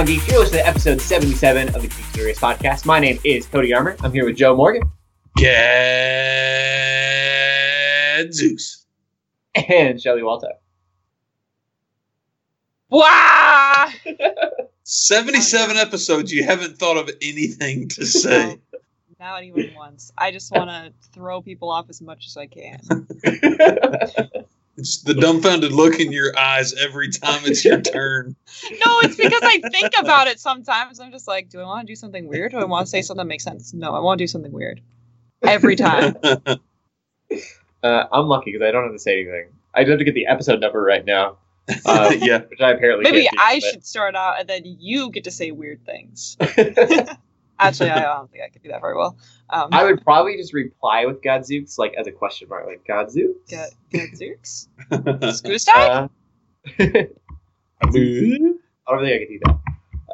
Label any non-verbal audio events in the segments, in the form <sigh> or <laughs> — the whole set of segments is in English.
on Geeks. You're listening to episode 77 of the Geek Curious podcast. My name is Cody Armour. I'm here with Joe Morgan Zeus, and Shelly Walter. Wow! <laughs> 77 episodes. you haven't thought of anything to say. Not even once. I just want to throw people off as much as I can. <laughs> It's the dumbfounded look in your eyes every time it's your turn. <laughs> No, it's because I think about it sometimes. I'm just like, do I want to do something weird? Do I want to say something that makes sense? No, I want to do something weird. Every time. <laughs> uh, I'm lucky because I don't have to say anything. I do have to get the episode number right now, <laughs> Uh, yeah. which I apparently Maybe can't do, I but- should start out and then you get to say weird things. Actually, I <laughs> don't think I could do that very well. Um, I would probably just reply with Godzooks, like as a question mark, like Godzooks. get, get Zooks? <laughs> Uh, <laughs> I don't think I could do that.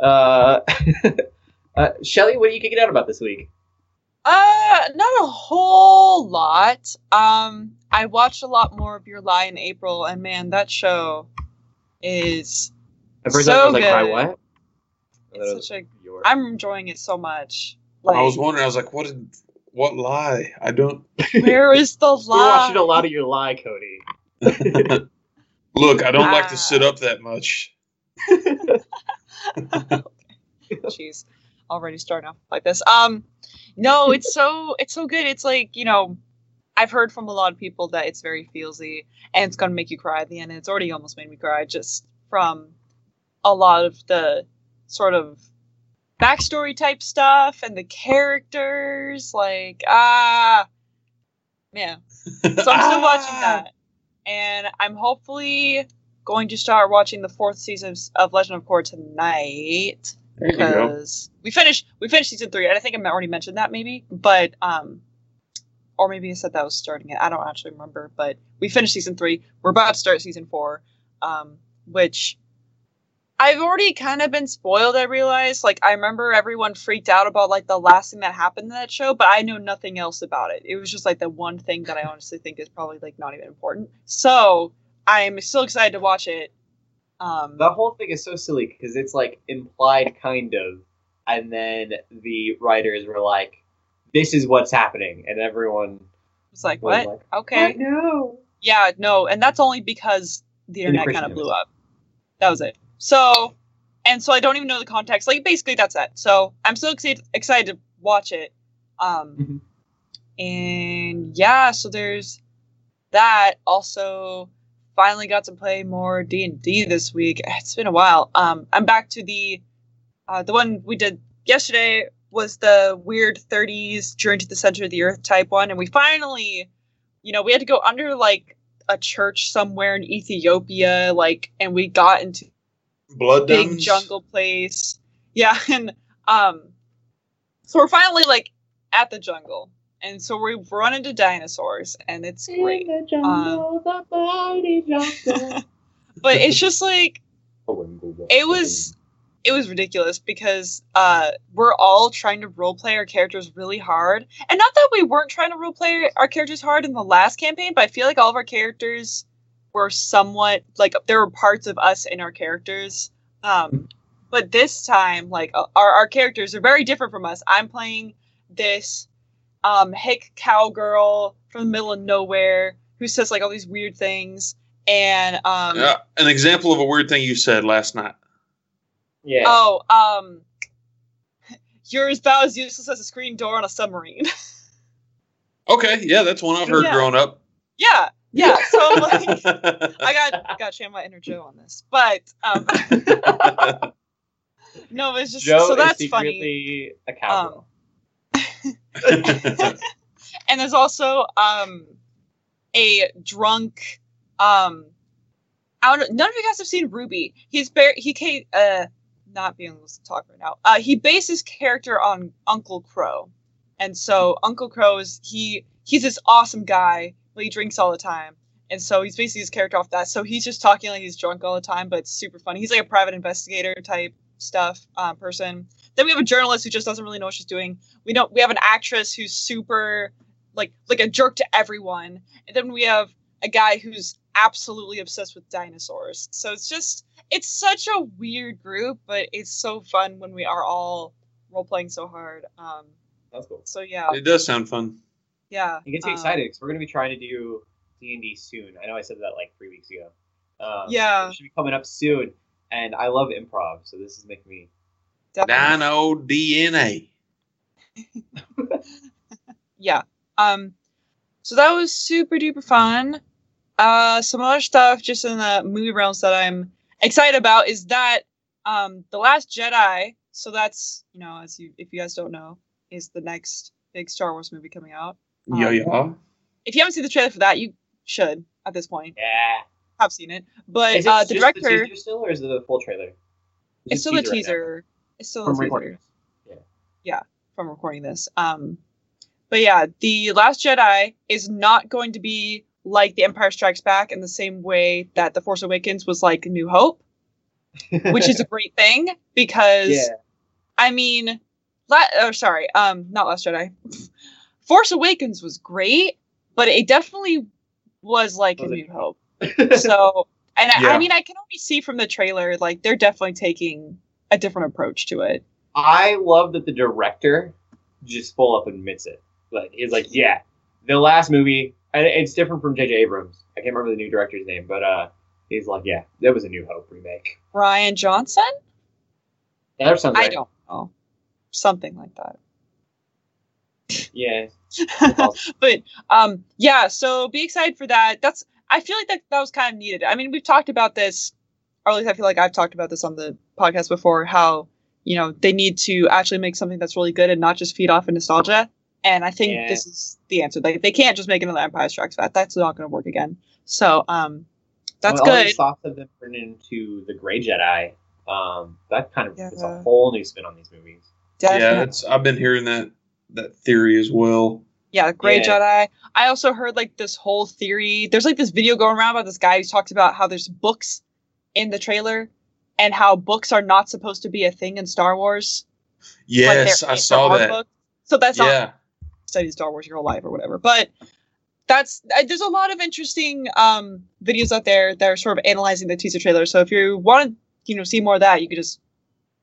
Uh, uh, Shelly, what are you kicking out about this week? Uh, not a whole lot. Um, I watched a lot more of Your Lie in April, and man, that show is At first, So I was like, my good. what? it's such a. Your- I'm enjoying it so much. Like, I was wondering, I was like, what did, what lie? I don't. where is the <laughs> We're watching a lot of your lie, Cody. <laughs> Look, I don't like to Ah. sit up that much. <laughs> Jeez, already starting off like this. Um, no, it's so it's so good. It's like you know, I've heard from a lot of people that it's very feelsy and it's gonna make you cry at the end. And it's already almost made me cry just from a lot of the sort of backstory type stuff and the characters. Like ah, man. <laughs> So I'm still Ah. watching that, and I'm hopefully going to start watching the fourth season of Legend of Korra tonight There you go. because we finished we finished season three, and I think I already mentioned that maybe, but um, or maybe I said that was starting it. I don't actually remember, but we finished season three. We're about to start season four, um, which I've already kind of been spoiled. I realize, like, I remember everyone freaked out about like the last thing that happened in that show, but I know nothing else about it. It was just like the one thing that I honestly think is probably like not even important. So I'm still excited to watch it. Um, The whole thing is so silly because it's like implied, kind of, and then the writers were like, "This is what's happening," and everyone it's like was what? like, Okay. no." Yeah, no, and that's only because the internet kind of blew up. That was it. So, and so I don't even know the context. Like basically that's that. So I'm so excited excited to watch it. Um, Mhm. and yeah, so there's that. Also, finally got to play more D and D this week. It's been a while. Um, I'm back to the uh, the one we did yesterday was the weird 30s journey to the center of the earth type one, and we finally, you know, we had to go under like a church somewhere in Ethiopia, like, and we got into Blood big diamonds? jungle place. Yeah, <laughs> and um, so we're finally like at the jungle, and so we run into dinosaurs, and it's great. The jungle, the mighty jungle. <laughs> But it's just like <laughs> it was it was ridiculous because uh we're all trying to roleplay our characters really hard and not that we weren't trying to roleplay our characters hard in the last campaign but i feel like all of our characters were somewhat like there were parts of us in our characters um but this time like uh, our, our characters are very different from us i'm playing this um hick cowgirl from the middle of nowhere who says like all these weird things and um Yeah, an example of a weird thing you said last night. Yeah. Oh, um, you're as about as useless as a screen door on a submarine. <laughs> Okay, yeah, that's one I've heard Yeah. growing up. yeah, yeah. So like, I got I <laughs> got my inner Joe on this, but um, <laughs> no, it's just Joe so that's is funny. secretly a cowgirl. <laughs> And there's also um a drunk um. I don't know. None of you guys have seen Ruby. He's very he came uh not being able to talk right now. Uh, he based his character on Uncle Crow, and so Uncle Crow is he he's this awesome guy, but he drinks all the time, and so he's basically his character off that. So he's just talking like he's drunk all the time, but it's super funny. He's like a private investigator type stuff uh, person. Then we have a journalist who just doesn't really know what she's doing. We don't. We have an actress who's super like like a jerk to everyone, and then we have a guy who's absolutely obsessed with dinosaurs. So it's just it's such a weird group, but it's so fun when we are all role playing so hard. Um, That's cool. so yeah, It does sound fun. Yeah. You get too um, excited because we're gonna be trying to do D and D soon. I know I said that like three weeks ago. Um, Yeah. it should be coming up soon, and I love improv, so this is making me. definitely. Dino DNA. <laughs> yeah. Um, so that was super duper fun. Uh, some other stuff just in the movie realms that I'm excited about is that um, the Last Jedi. So that's you know, as you if you guys don't know, is the next big Star Wars movie coming out. Yeah, Um, yeah. If you haven't seen the trailer for that, you should at this point Yeah. have seen it. But Is it uh, the just director, teaser still, or is it the full trailer? it's still a teaser. it's still a From teaser. recording. from recording this. Um, but yeah, the Last Jedi is not going to be like The Empire Strikes Back in the same way that The Force Awakens was like New Hope, which is a <laughs> great thing because yeah. I mean, la- oh sorry, um, not Last Jedi. <laughs> Force Awakens was great, but it definitely was like a Was it- New Hope. <laughs> So, and I, Yeah. I mean, I can only see from the trailer like they're definitely taking a different approach to it. I love that the director just full up admits it. Like he's like, yeah, the last movie, and it's different from J.J. Abrams. I can't remember the new director's name, but uh, he's like, yeah, that was a New Hope remake. Rian Johnson. Yeah, that sounds I right. don't know. Something like that. Yeah. <laughs> But um yeah, so be excited for that. That's I feel like that that was kind of needed. I mean, we've talked about this or at least I feel like I've talked about this on the podcast before how, you know, they need to actually make something that's really good and not just feed off of nostalgia. And I think Yeah. this is the answer. Like they can't just make another Empire Strikes Back. That's not going to work again. So, um that's Well, good. these thoughts of them turned into the Gray Jedi. Um, that kind of is a whole new spin on these movies. Yeah, Definitely. it's, I've been hearing that that theory as well. Yeah, Grey Yeah. Jedi. I also heard like this whole theory. There's like this video going around about this guy who talks about how there's books in the trailer and how books are not supposed to be a thing in Star Wars. Like, Yes, they're- I saw art that. books. So that's not Yeah, study Star Wars your whole life or whatever. But that's uh, there's a lot of interesting um videos out there that are sort of analyzing the teaser trailer. So if you want to, you know, see more of that, you could just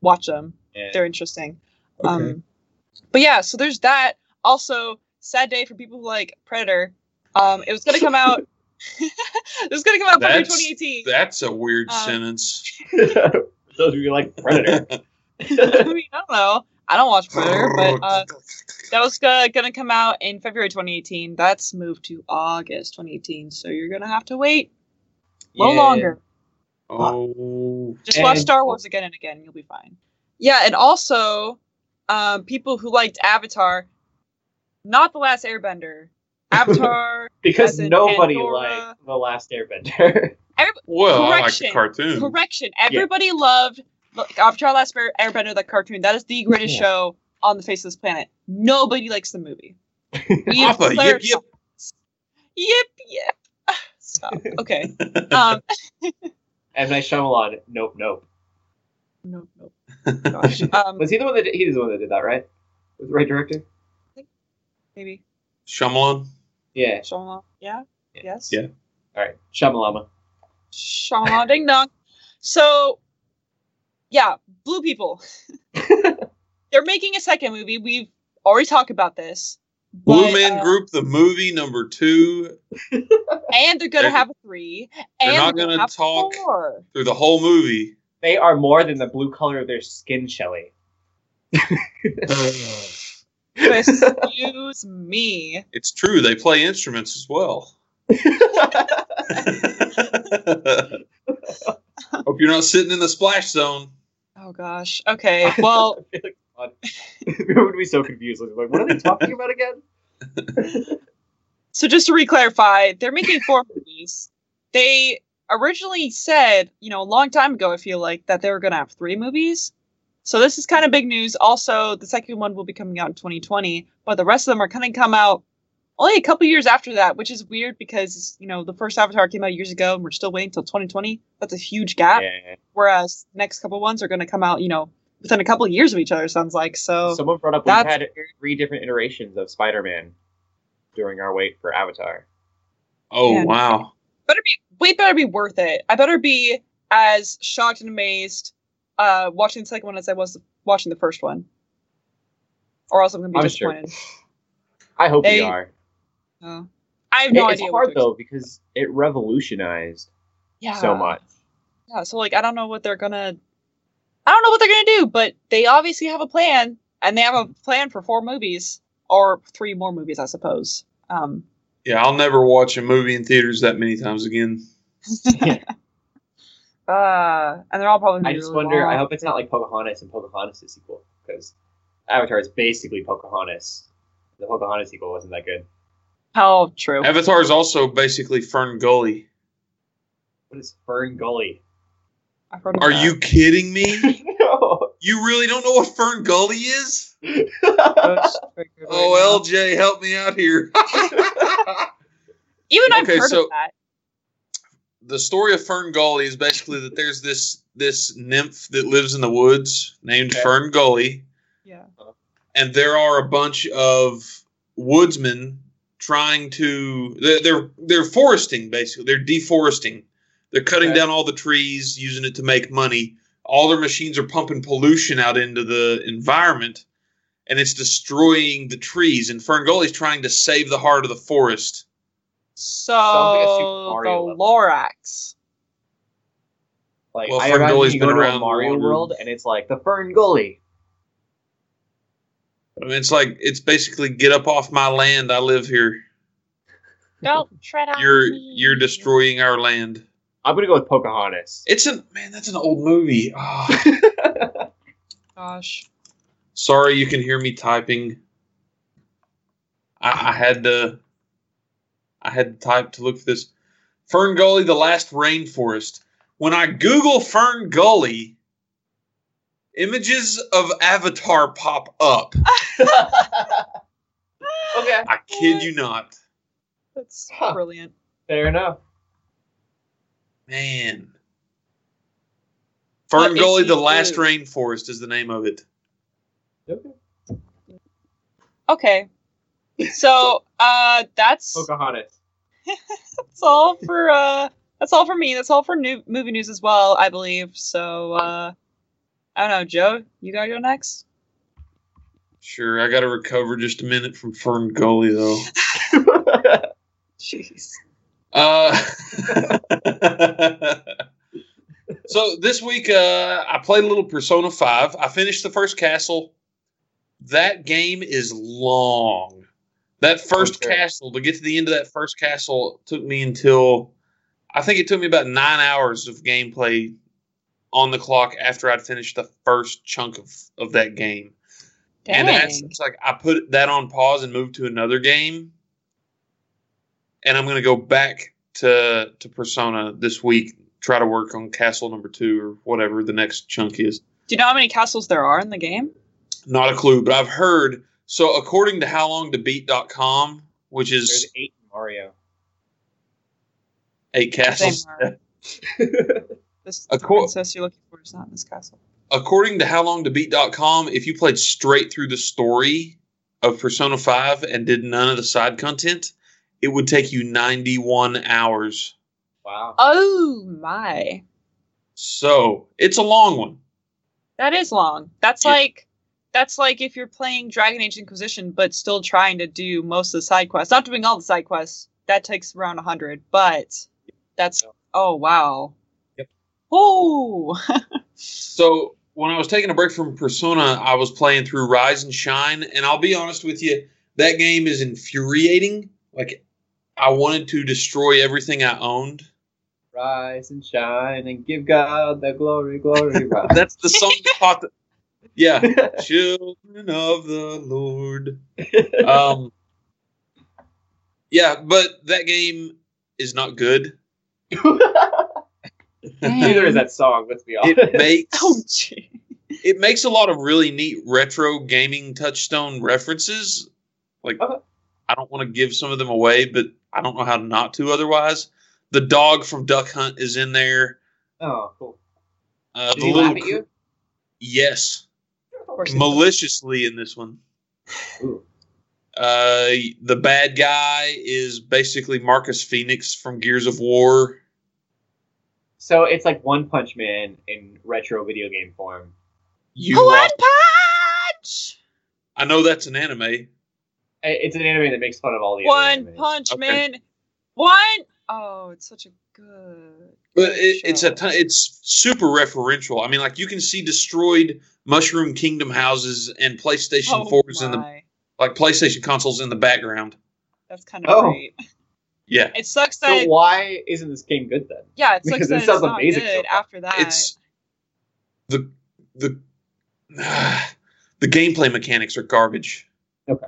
watch them. Yeah. They're interesting. Okay. Um, but yeah, so there's that. Also, sad day for people who like Predator. Um, it was gonna come out. <laughs> <laughs> it was gonna come out February That's- 2018. that's a weird Um, sentence. <laughs> Those of you who like Predator. I mean, I don't know. I don't watch Predator, but uh, that was uh, gonna come out in February 2018. That's moved to August 2018, so you're gonna have to wait a little Yeah. longer. oh, Just watch And- Star Wars again and again, you'll be fine. Yeah, and also, um, people who liked Avatar, not the Last Airbender, <laughs> Avatar. Because nobody Pandora. liked The Last Airbender. <laughs> well, I like Correction. the cartoon. Correction. Everybody loved look, Avatar: Last Airbender, the cartoon. That is the greatest Yeah. show on the face of this planet. Nobody likes the movie. <laughs> We have Appa, yip, clarified- yip. Yip yip. Stop. Okay. Um. M. Night Shyamalan, nope, nope. No. No. Gosh. <laughs> Um. Was he the one that did, he was the one that did that, right? Was the right director? Maybe. Shyamalan. Yeah. Shyamalan. Yeah. Yeah. Yes. Yeah. All right. Shyamalama. Shyamalan. Ding dong. So. Yeah, Blue People. <laughs> They're making a second movie. We've already talked about this. Blue Man uh, Group, the movie number two, and they're gonna They're- have a three. they're not they're gonna have talk- Four. through the whole movie. They are more than the blue color of their skin, Shelly. Excuse me. It's true. They play instruments as well. <laughs> Hope you're not sitting in the splash zone. Oh gosh. Okay. Well, <laughs> I feel like God. <laughs> People would be so confused. Like, what are they talking about again? so just to re-clarify, they're making four movies. They originally said, you know, a long time ago, I feel like, that they were gonna have three movies. So this is kind of big news. Also, the second one will be coming out in 2020, but the rest of them are gonna come out only a couple years after that, which is weird because you know the first Avatar came out years ago, and we're still waiting until 2020. That's a huge gap. Yeah. Whereas next couple ones are going to come out, you know, within a couple of years of each other. Sounds like so. Someone brought up we've had three different iterations of Spider-Man during our wait for Avatar. Oh Yeah. wow! Better be wait better be worth it. I better be as shocked and amazed uh watching the second one as I was watching the first one. Or else I'm gonna be I'm sure. I hope They- we are. Uh, I have no it's idea. what hard though because it revolutionized expect. so Yeah. much. Yeah, so like I don't know what they're gonna I don't know what they're gonna do, but they obviously have a plan, and they have a plan for four movies or three more movies, I suppose. Um, Yeah, I'll never watch a movie in theaters that many times again. <laughs> uh, and they're all probably. I just really wonder. I hope it's not like Pocahontas and Pocahontas the sequel because Avatar is basically Pocahontas. The Pocahontas sequel wasn't that good. How true. Avatar is also basically Fern Gully. What is Fern Gully? I've heard Are that. you kidding me? <laughs> no. You really don't know what Fern Gully is? Ghost triggered right Oh. LJ, help me out here. <laughs> Even I've Okay, heard so- of that. the story of Fern Gully is basically that there's this this nymph that lives in the woods named Okay. Fern Gully, Yeah. and there are a bunch of woodsmen trying to they're they're, they're foresting basically they're deforesting they're cutting Okay. down all the trees using it to make money all their machines are pumping pollution out into the environment and it's destroying the trees and Fern Gully's trying to save the heart of the forest So Sounds like a the level. Lorax. Like Well, I Fern imagine Gully's you go been around a Mario longer. world and it's like the Fern Gully. I mean, it's like it's basically get up off my land I live here Don't tread on you're me. you're destroying our land I'm gonna go with Pocahontas. it's a man that's an old movie Ah. <laughs> Gosh. Sorry, you can hear me typing. I, I had to. I had to type to look for this. Fern Gully, the last rainforest. When I Google Fern Gully, images of Avatar pop up. okay. <laughs> I kid you not, That's Huh. brilliant. Fair enough. Man. What Fern Gully, the last rainforest is the name of it. Okay. Okay. So uh that's Pocahontas. <laughs> that's all for uh that's all for me. That's all for new movie news as well, I believe. So uh I don't know, Joe, you gotta go next? Sure, I got to recover just a minute from Fern Gully though. <laughs> Jeez. Uh, <laughs> so this week, uh, I played a little Persona Five. I finished the first castle. That game is long. That first sure. castle to get to the end of that first castle took me until I think it took me about nine hours of gameplay on the clock after I'd finished the first chunk of, of that game. Dang. And that's like I put that on pause and moved to another game. And I'm gonna go back to to Persona this week, try to work on castle number two or whatever the next chunk is. Do you know how many castles there are in the game? Not a clue, but I've heard so according to howlongtobeat.com, which There's is eight in Mario. eight castles. Same <laughs> This A the cool- princess you're looking for is not in this castle. according to howlongtobeat.com, if you played straight through the story of Persona 5 and did none of the side content, it would take you 91 hours. wow. Oh my. So it's a long one. That is long. That's Yeah. like that's like if you're playing Dragon Age Inquisition but still trying to do most of the side quests. Not doing all the side quests. That takes around 100, but that's oh wow. Yep. Oh. <laughs> So when I was taking a break from Persona, I was playing through Rise and Shine, and I'll be honest with you, that game is infuriating. Like I wanted to destroy everything I owned. Rise and shine and give God the glory, glory. <laughs> That's the song that. Yeah, <laughs> children of the Lord. Um, yeah, but that game is not good. Neither is that <laughs> song. Let's be honest. It makes oh it makes a lot of really neat retro gaming touchstone references. Like Okay. I don't want to give some of them away, but I don't know how not to otherwise. The dog from Duck Hunt is in there. oh, cool. Uh, Did the he little laugh at cr- you? yes, Of course. maliciously in this one. Ooh. Uh, the bad guy is basically Marcus Fenix from Gears of War. So it's like One Punch Man in retro video game form. You One lost- punch. I know that's an anime. I- It's an anime that makes fun of all the One other punch Okay. man. One. Oh, it's such a good. But good it, it's a show. ton, it's super referential. I mean, like you can see destroyed Mushroom Kingdom houses and PlayStation Oh fours in the like PlayStation consoles in the background. That's kind of Oh. great. Yeah, It sucks So that. why isn't this game good then? yeah, it <laughs> sucks because that it sounds not amazing so good far. after that. it's the the <sighs> the gameplay mechanics are garbage. Okay.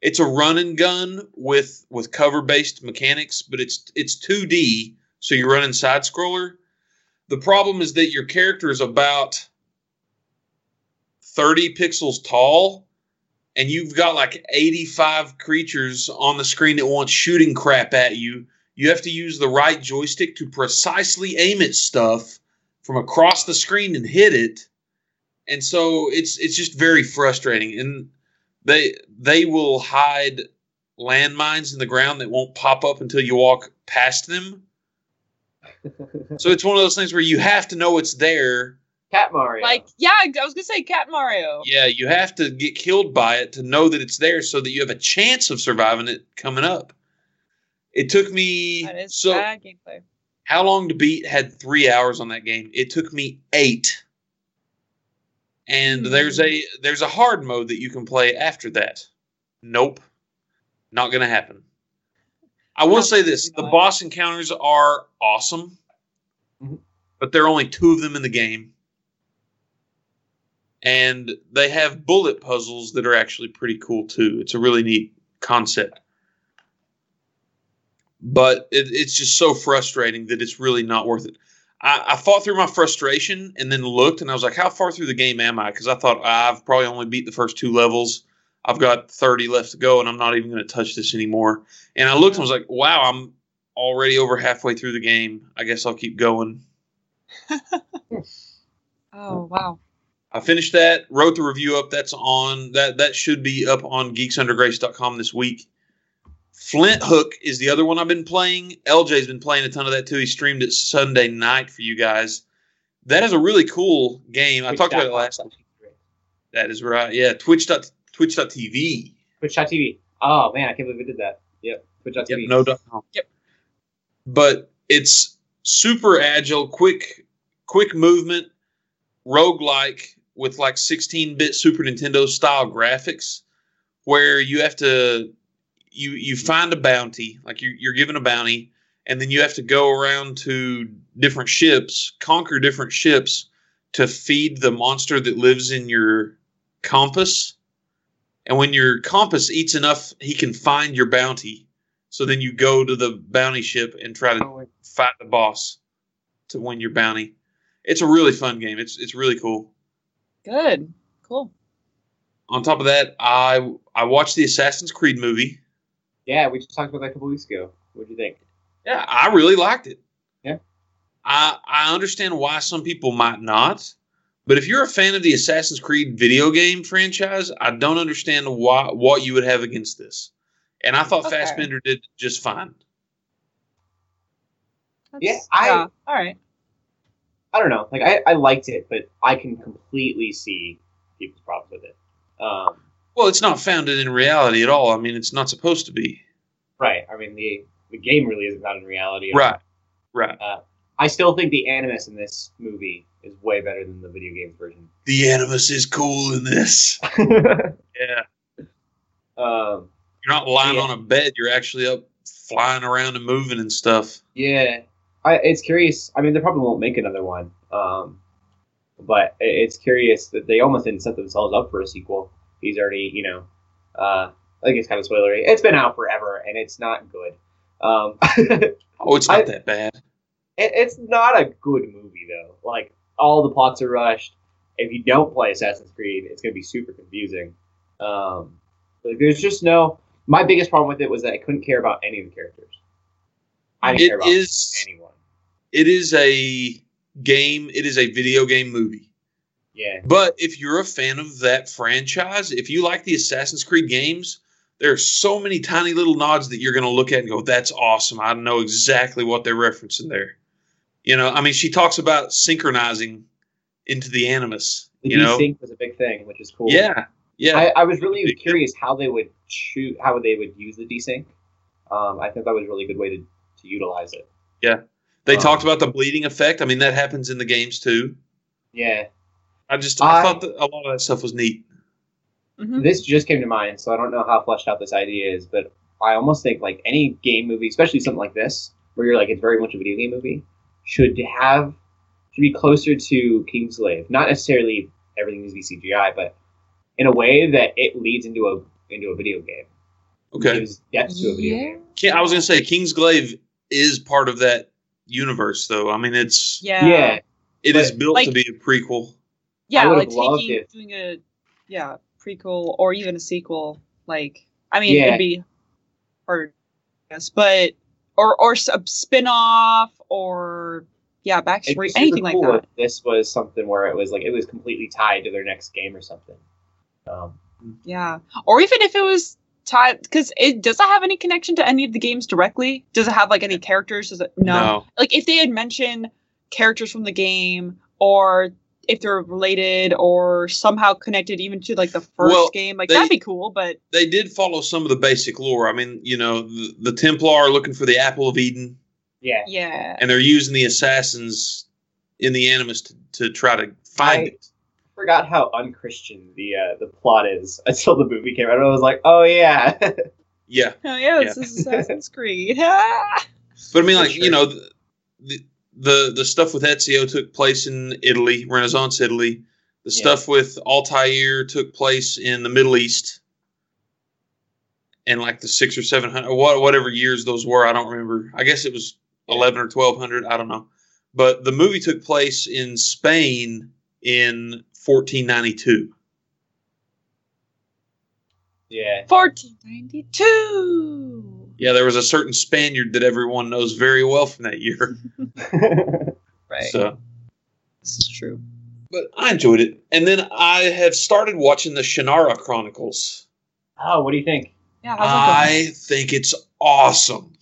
It's a run and gun with with cover based mechanics, but it's it's 2D, so you're running side scroller. The problem is that your character is about 30 pixels tall, and you've got like 85 creatures on the screen that want shooting crap at you. You have to use the right joystick to precisely aim at stuff from across the screen and hit it. And so it's it's just very frustrating. And they they will hide landmines in the ground that won't pop up until you walk past them. <laughs> So it's one of those things where you have to know it's there. Cat Mario. like, yeah, I was gonna say Cat Mario. Yeah, you have to get killed by it to know that it's there so that you have a chance of surviving it coming up. It took me That is so bad gameplay. how long to beat had three hours on that game. It took me eight. And Hmm. there's a there's a hard mode that you can play after that. Nope. Not gonna happen. I will say this the boss encounters are awesome, Mhm. but there are only two of them in the game. And they have bullet puzzles that are actually pretty cool too. It's a really neat concept. But it, it's just so frustrating that it's really not worth it. I, I fought through my frustration and then looked and I was like, how far through the game am I? Because I thought I've probably only beat the first two levels. I've got 30 left to go and I'm not even going to touch this anymore. And I looked and I was like, wow, I'm already over halfway through the game. I guess I'll keep going. <laughs> Oh wow. I finished that, wrote the review up. That's on that that should be up on geeksundergrace.com this week. Flinthook is the other one I've been playing. LJ's been playing a ton of that too. He streamed it Sunday night for you guys. That is a really cool game. I talked about it last week. That is right. Yeah, Twitch Twitch.tv. Twitch.tv. Oh man, I can't believe we did that. Yep. Twitch.tv. Yep, no dot com. Yep. But it's super agile, quick, quick movement, roguelike with like 16-bit Super Nintendo style graphics, where you have to you you find a bounty, like you you're given a bounty, and then you have to go around to different ships, conquer different ships to feed the monster that lives in your compass. And when your compass eats enough, he can find your bounty. So then you go to the bounty ship and try to fight the boss to win your bounty. It's a really fun game. It's it's really cool. Good. Cool. On top of that, I I watched the Assassin's Creed movie. Yeah, we just talked about that a couple weeks ago. What do you think? Yeah, I really liked it. Yeah. I I understand why some people might not, but if you're a fan of the Assassin's Creed video game franchise, I don't understand why what you would have against this. And I thought Okay. Fassbender did just fine. That's, Yeah, I- All right. I don't know. Like I, I liked it, but I can completely see people's problems with it. Um, Well, it's not founded in reality at all. I mean, it's not supposed to be. right. I mean the the game really isn't found in reality. Right. all. Right. Right. I still think the animus in this movie is way better than the video games version. The Animus is cool in this. <laughs> Yeah. um, You're not lying Yeah. on a bed. You're actually up flying around and moving and stuff. yeah, I, it's curious. I mean, they probably won't make another one. Um, but it's curious that they almost didn't set themselves up for a sequel. He's already, you know, uh, I think it's kind of spoilery. It's been out forever, and it's not good. Um, <laughs> Oh, it's not I- that bad. it's not a good movie though. Like all the plots are rushed. If you don't play Assassin's Creed, it's going to be super confusing. Um, like there's just no. My biggest problem with it was that I couldn't care about any of the characters. I didn't It care about is. anyone. It is a game. It is a video game movie. Yeah, But if you're a fan of that franchise, if you like the Assassin's Creed games, there are so many tiny little nods that you're going to look at and go, "That's awesome! I know exactly what they're referencing there." You know, I mean, she talks about synchronizing into the animus. The you know, desync was a big thing, which is cool. yeah, yeah. I, I was really curious how they would shoot, how they would use the desync. Um, I think that was a really good way to, to utilize it. Yeah. They um, talked about the bleeding effect. I mean, that happens in the games too. Yeah, I just I, I- thought that a lot of that stuff was neat. Mhm. this just came to mind, so I don't know how fleshed out this idea is, but I almost think like any game movie, especially something like this, where you're like it's very much a video game movie, should have should be closer to King's Kingsglaive. Not necessarily everything needs to be CGI, but in a way that it leads into a into a video game. Okay, Gives depth to a video Yeah. game. I was gonna say King's Kingsglaive is part of that universe, though. I mean, it's Yeah. Yeah, it is but, built like- to be a prequel. Yeah, I would've like loved taking it. doing a yeah prequel or even a sequel. Like I mean, Yeah. it'd be hard, yes, but or or s- a spin-off or yeah, It'd backstory, be super anything like that. if this was something where it was like it was completely tied to their next game or something. Um, Yeah, or even if it was tied, because it does it have any connection to any of the games directly? Does it have like any characters? Does it no? Like if they had mentioned characters from the game, or if they're related or somehow connected even to like the first Well, game, like they- that'd be cool. But they did follow some of the basic lore. I mean, you know, the, the Templar are looking for the Apple of Eden, yeah, yeah, and they're using the assassins in the Animus to, to try to find I- it. forgot how unchristian the uh, the plot is <laughs> until the movie came out. I was like, oh yeah, <laughs> Yeah, oh yeah, this is Assassin's Creed. <laughs> But I mean, like sure. you know, the, the the the stuff with Ezio took place in Italy, Renaissance Italy. The Yeah. stuff with Altair took place in the Middle East, and like the six or seven hundred, whatever years those were, I don't remember. I guess it was eleven or twelve hundred. I don't know. But the movie took place in Spain in 1492. yeah. 1492. Yeah, there was a certain Spaniard that everyone knows very well from that year. <laughs> Right. So, this is true. but I enjoyed it. And then I have started watching the Shannara Chronicles. oh, what do you think? Yeah, how's that going? I think it's awesome.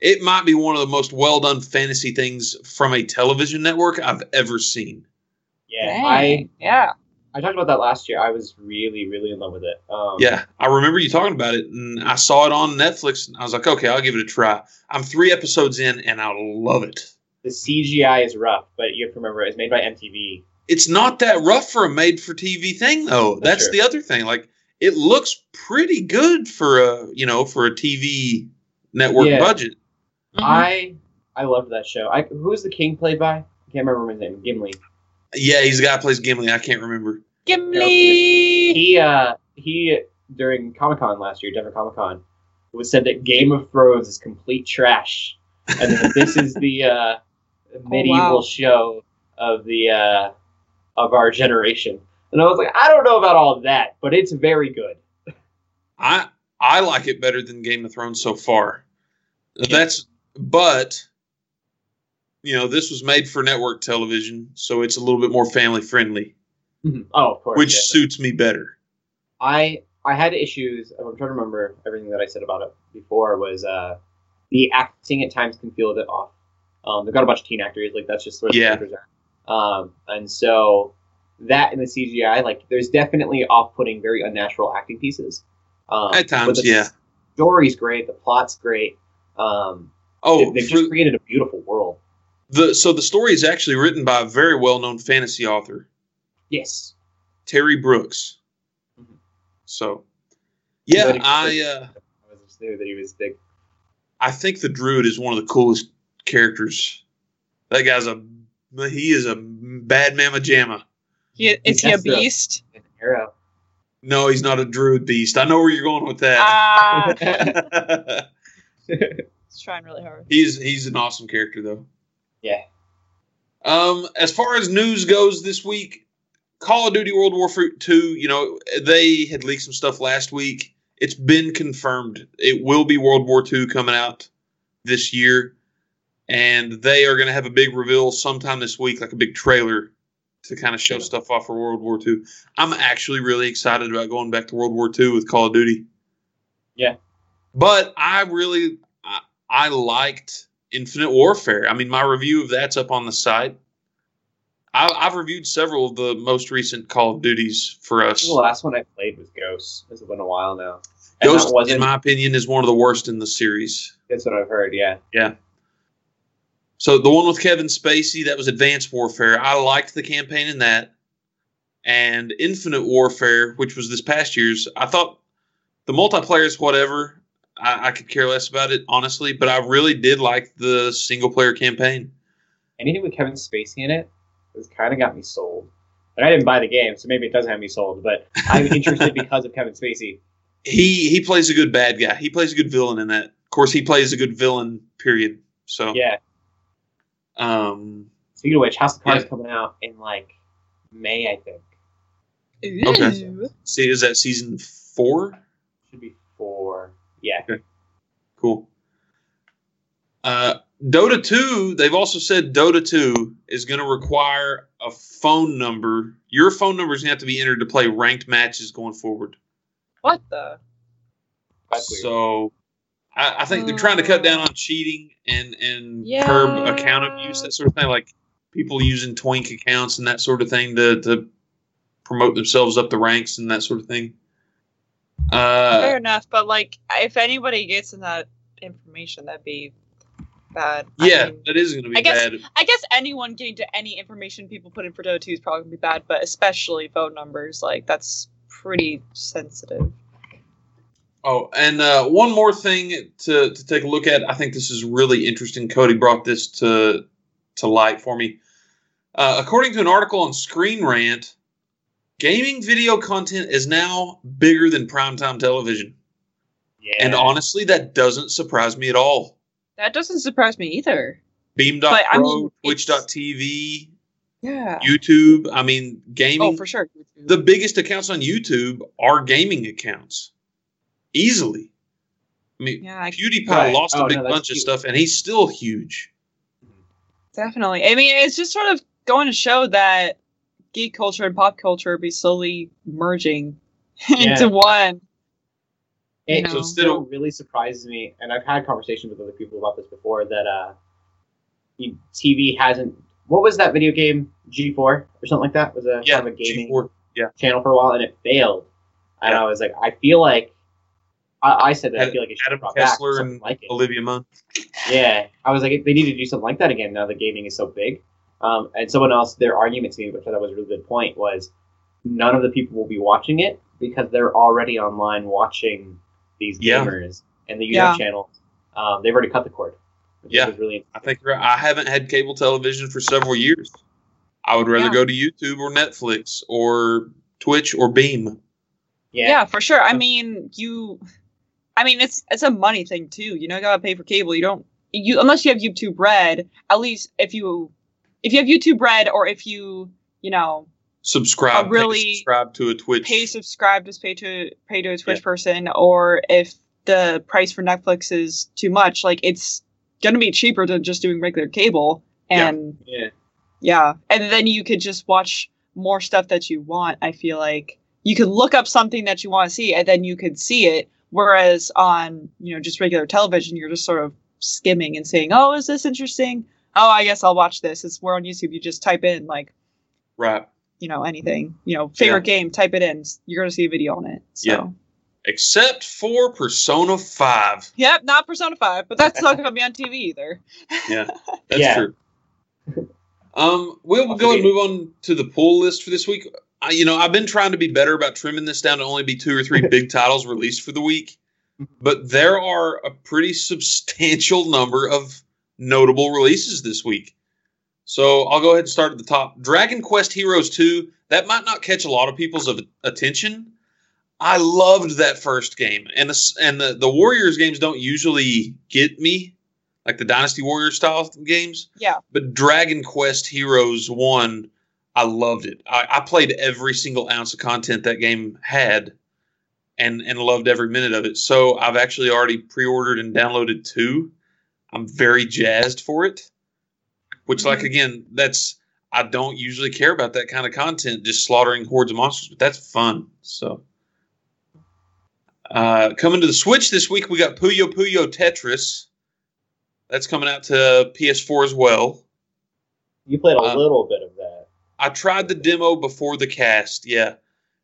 It might be one of the most well done fantasy things from a television network I've ever seen. Yeah, Dang. I yeah. I talked about that last year. I was really really in love with it. Um, Yeah, I remember you talking about it, and I saw it on Netflix, and I was like, okay, I'll give it a try. I'm three episodes in, and I love it. the CGI is rough, but you have to remember it was made by MTV. It's not that rough for a made for TV thing, though. That's That's the other thing. Like, it looks pretty good for a you know for a TV network Yeah. budget. Mhm. I I loved that show. I who's the king played by? I can't remember his name. Gimli. Yeah, he's the guy who plays Gimli. I can't remember. Gimli. He uh he during Comic Con last year, Denver Comic Con, was said that Game of Thrones is complete trash, and that <laughs> this is the uh, medieval wow. show of the uh, of our generation. And I was like, I don't know about all that, but it's very good. I I like it better than Game of Thrones so far. That's but you know this was made for network television, so it's a little bit more family friendly, Oh, of course. which yes. suits me better. I I had issues. I'm trying to remember everything that I said about it before. Was uh, the acting at times can feel a bit off. Um, they've got a bunch of teen actors, like that's just where the Yeah. characters are. Um, and so that in the CGI, like there's definitely off-putting, very unnatural acting pieces. Um, At times, the yeah. Story's great. The plot's great. Um, Oh, they've for just created a beautiful world. The so the story is actually written by a very well known fantasy author, Yes. Terry Brooks. Mhm. So, yeah, I uh, I just knew that he was big. I think the Druid is one of the coolest characters. That guy's a he is a bad mamma jamma. He, is he a That's the- beast? Arrow. No, he's not a Druid beast. I know where you're going with that. Ah, <laughs> he's trying really hard. he's he's an awesome character though. Yeah. Um, as far as news goes this week, Call of Duty World War Two. You know they had leaked some stuff last week. It's been confirmed. It will be World War Two coming out this year, and they are going to have a big reveal sometime this week, like a big trailer to kind of show stuff off for World War Two. I'm actually really excited about going back to World War Two with Call of Duty. Yeah. But I really I, I liked Infinite Warfare. I mean, my review of that's up on the site. I, I've reviewed several of the most recent Call of Duties for us. The last one I played was Ghost. It's been a while now. And Ghost, in my opinion, is one of the worst in the series. that's what I've heard. Yeah. Yeah. So the one with Kevin Spacey, that was Advanced Warfare. I liked the campaign in that. And Infinite Warfare, which was this past year's, I thought the multiplayer is whatever. I, I could care less about it, honestly, but I really did like the single player campaign. Anything with Kevin Spacey in it has kind of got me sold. And I didn't buy the game, so maybe it doesn't have me sold. But I'm <laughs> interested because of Kevin Spacey. He he plays a good bad guy. He plays a good villain in that. Of course, he plays a good villain. Period. So Yeah. um, Speaking of which, House of Cards Yeah. coming out in like May, I think. Okay. See, is that season four? Should be four. Yeah. Cool. Uh, Dota 2, they've also said Dota 2 is going to require a phone number. Your phone number is going to have to be entered to play ranked matches going forward. What the? So I, I think they're trying to cut down on cheating and, and curb account abuse, that sort of thing, like people using twink accounts and that sort of thing to, to promote themselves up the ranks and that sort of thing. Uh, Fair enough, but like, if anybody gets in that information, that'd be bad. I yeah, mean, that is going to be I guess- bad. I guess anyone getting to any information people put in for Dota 2 is probably gonna be bad, but especially phone numbers, like that's pretty sensitive. Oh, and uh, one more thing to, to take a look at. I think this is really interesting. Cody brought this to to light for me. Uh, according to an article on Screen Rant, gaming video content is now bigger than primetime television. yeah. And honestly, that doesn't surprise me at all. That doesn't surprise me either. Beam.pro, But, I mean, it's- Twitch.tv, Yeah. YouTube. I mean, oh, gaming. oh, for sure. the biggest accounts on YouTube are gaming accounts. Easily. I mean, yeah, I- PewDiePie Right. lost Oh, a big no, that's bunch of stuff, and he's still huge. definitely. I mean, it's just sort of going to show that geek culture and pop culture be slowly merging <laughs> Yeah. into one. It know. So still really surprises me, and I've had conversations with other people about this before. That uh, TV hasn't. What was that video game? G4 or something like that was a Yeah, kind of a gaming G4. channel for a while, and it failed. And Yeah. I was like, I feel like. I, I said that I feel like it should Adam be brought back Sessler something and like it. Olivia Munn. Yeah, I was like, they need to do something like that again now that gaming is so big. Um, and someone else, their argument to me, which I thought was a really good point, was none of the people will be watching it because they're already online watching these Yeah. gamers and the YouTube Yeah. channel. Um, they've already cut the cord. Which Yeah. was really I think you're right. I haven't had cable television for several years. I would rather Yeah. go to YouTube or Netflix or Twitch or Beam. Yeah. yeah. for sure. I mean, you. I mean, it's it's a money thing too. You know, you gotta pay for cable. You don't you unless you have YouTube Red. At least if you if you have YouTube Red or if you you know Subscribe. Really pay, subscribe to a Twitch. pay subscribe to pay to pay to a Twitch Yeah. person, or if the price for Netflix is too much, like it's gonna be cheaper than just doing regular cable. Yeah. And Yeah. yeah, and then you could just watch more stuff that you want. I feel like you could look up something that you want to see, and then you could see it. Whereas on you know just regular television, you're just sort of skimming and saying, "Oh, is this interesting? Oh, I guess I'll watch this." It's more on YouTube. You just type in like Right. you know anything, you know favorite game, type it in. You're gonna see a video on it. So. Yeah. Except for Persona 5. Yep, not Persona Five, but that's not gonna be on TV either. <laughs> Yeah, that's Yeah. true. Um, we'll Off go the and move on to the pull list for this week. I, you know, I've been trying to be better about trimming this down to only be two or three big <laughs> titles released for the week, but there are a pretty substantial number of notable releases this week. So I'll go ahead and start at the top. Dragon Quest Heroes 2, that might not catch a lot of people's attention. I loved that first game, and the, and the, the Warriors games don't usually get me, like the Dynasty Warriors style games. Yeah. But Dragon Quest Heroes 1, I loved it. I, I played every single ounce of content that game had and, and loved every minute of it. So I've actually already pre ordered and downloaded two. I'm very jazzed for it. Which, like, Mhm. again, that's, I don't usually care about that kind of content, just slaughtering hordes of monsters, but that's fun. So Uh, coming to the Switch this week, we got Puyo Puyo Tetris. That's coming out to PS4 as well. You played a Uh, little bit of that. I tried the demo before the cast, yeah,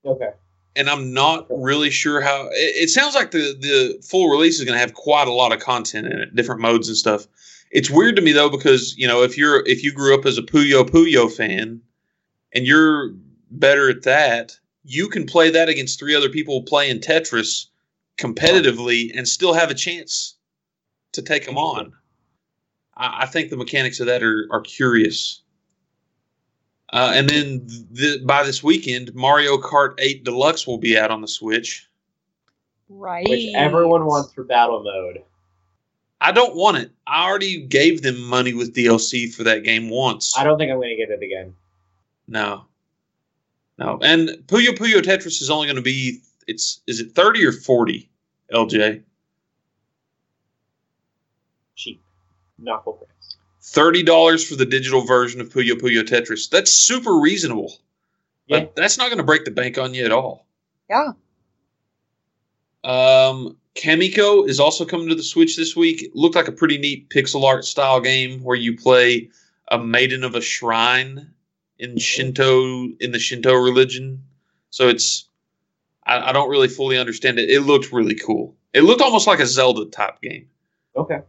Okay. And I'm not really sure how. It, it sounds like the the full release is going to have quite a lot of content in it, different modes and stuff. It's weird to me though because you know if you're if you grew up as a Puyo Puyo fan, and you're better at that, you can play that against three other people playing Tetris competitively and still have a chance to take them on. I, I think the mechanics of that are, are curious. Uh, and then th- by this weekend, Mario Kart 8 Deluxe will be out on the Switch. Right. Which everyone wants for battle mode. I don't want it. I already gave them money with DLC for that game once. I don't think I'm going to get it again. No. No. And Puyo Puyo Tetris is only going to be it's is it 30 or 40 LJ? Cheap. Not full price. $30 for the digital version of Puyo Puyo Tetris. That's super reasonable. Yeah. But that's not going to break the bank on you at all. Yeah. Um, Kamiko is also coming to the Switch this week. It looked like a pretty neat pixel art style game where you play a maiden of a shrine in Shinto in the Shinto religion. So it's I, I don't really fully understand it. It looked really cool. It looked almost like a Zelda type game. Okay.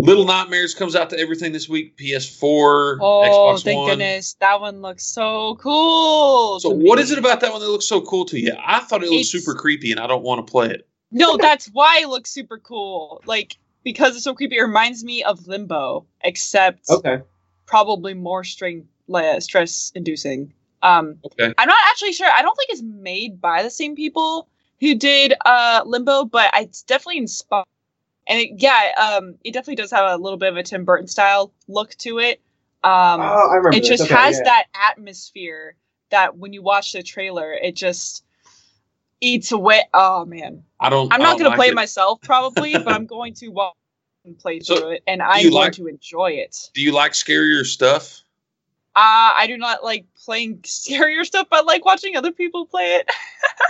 Little Nightmares comes out to everything this week. PS4, Oh, Xbox thank One. goodness. That one looks so cool. So to what me. is it about that one that looks so cool to you? I thought it looked It's- super creepy, and I don't want to play it. No, that's why it looks super cool. Like, because it's so creepy, it reminds me of Limbo, except Okay. probably more string, like, stress inducing. Um, Okay. I'm not actually sure. I don't think it's made by the same people who did uh, Limbo, but it's definitely inspired. And it, yeah, um, it definitely does have a little bit of a Tim Burton style look to it. Um, oh, I remember it this. just Okay, has yeah. that atmosphere that when you watch the trailer, it just eats away. Oh man, I don't. I'm not don't going to play it. it myself probably, but I'm <laughs> going to watch and play So, through it, and I'm going like- to enjoy it. Do you like scarier stuff? Uh, I do not like playing <laughs> scarier stuff. But I like watching other people play it. <laughs>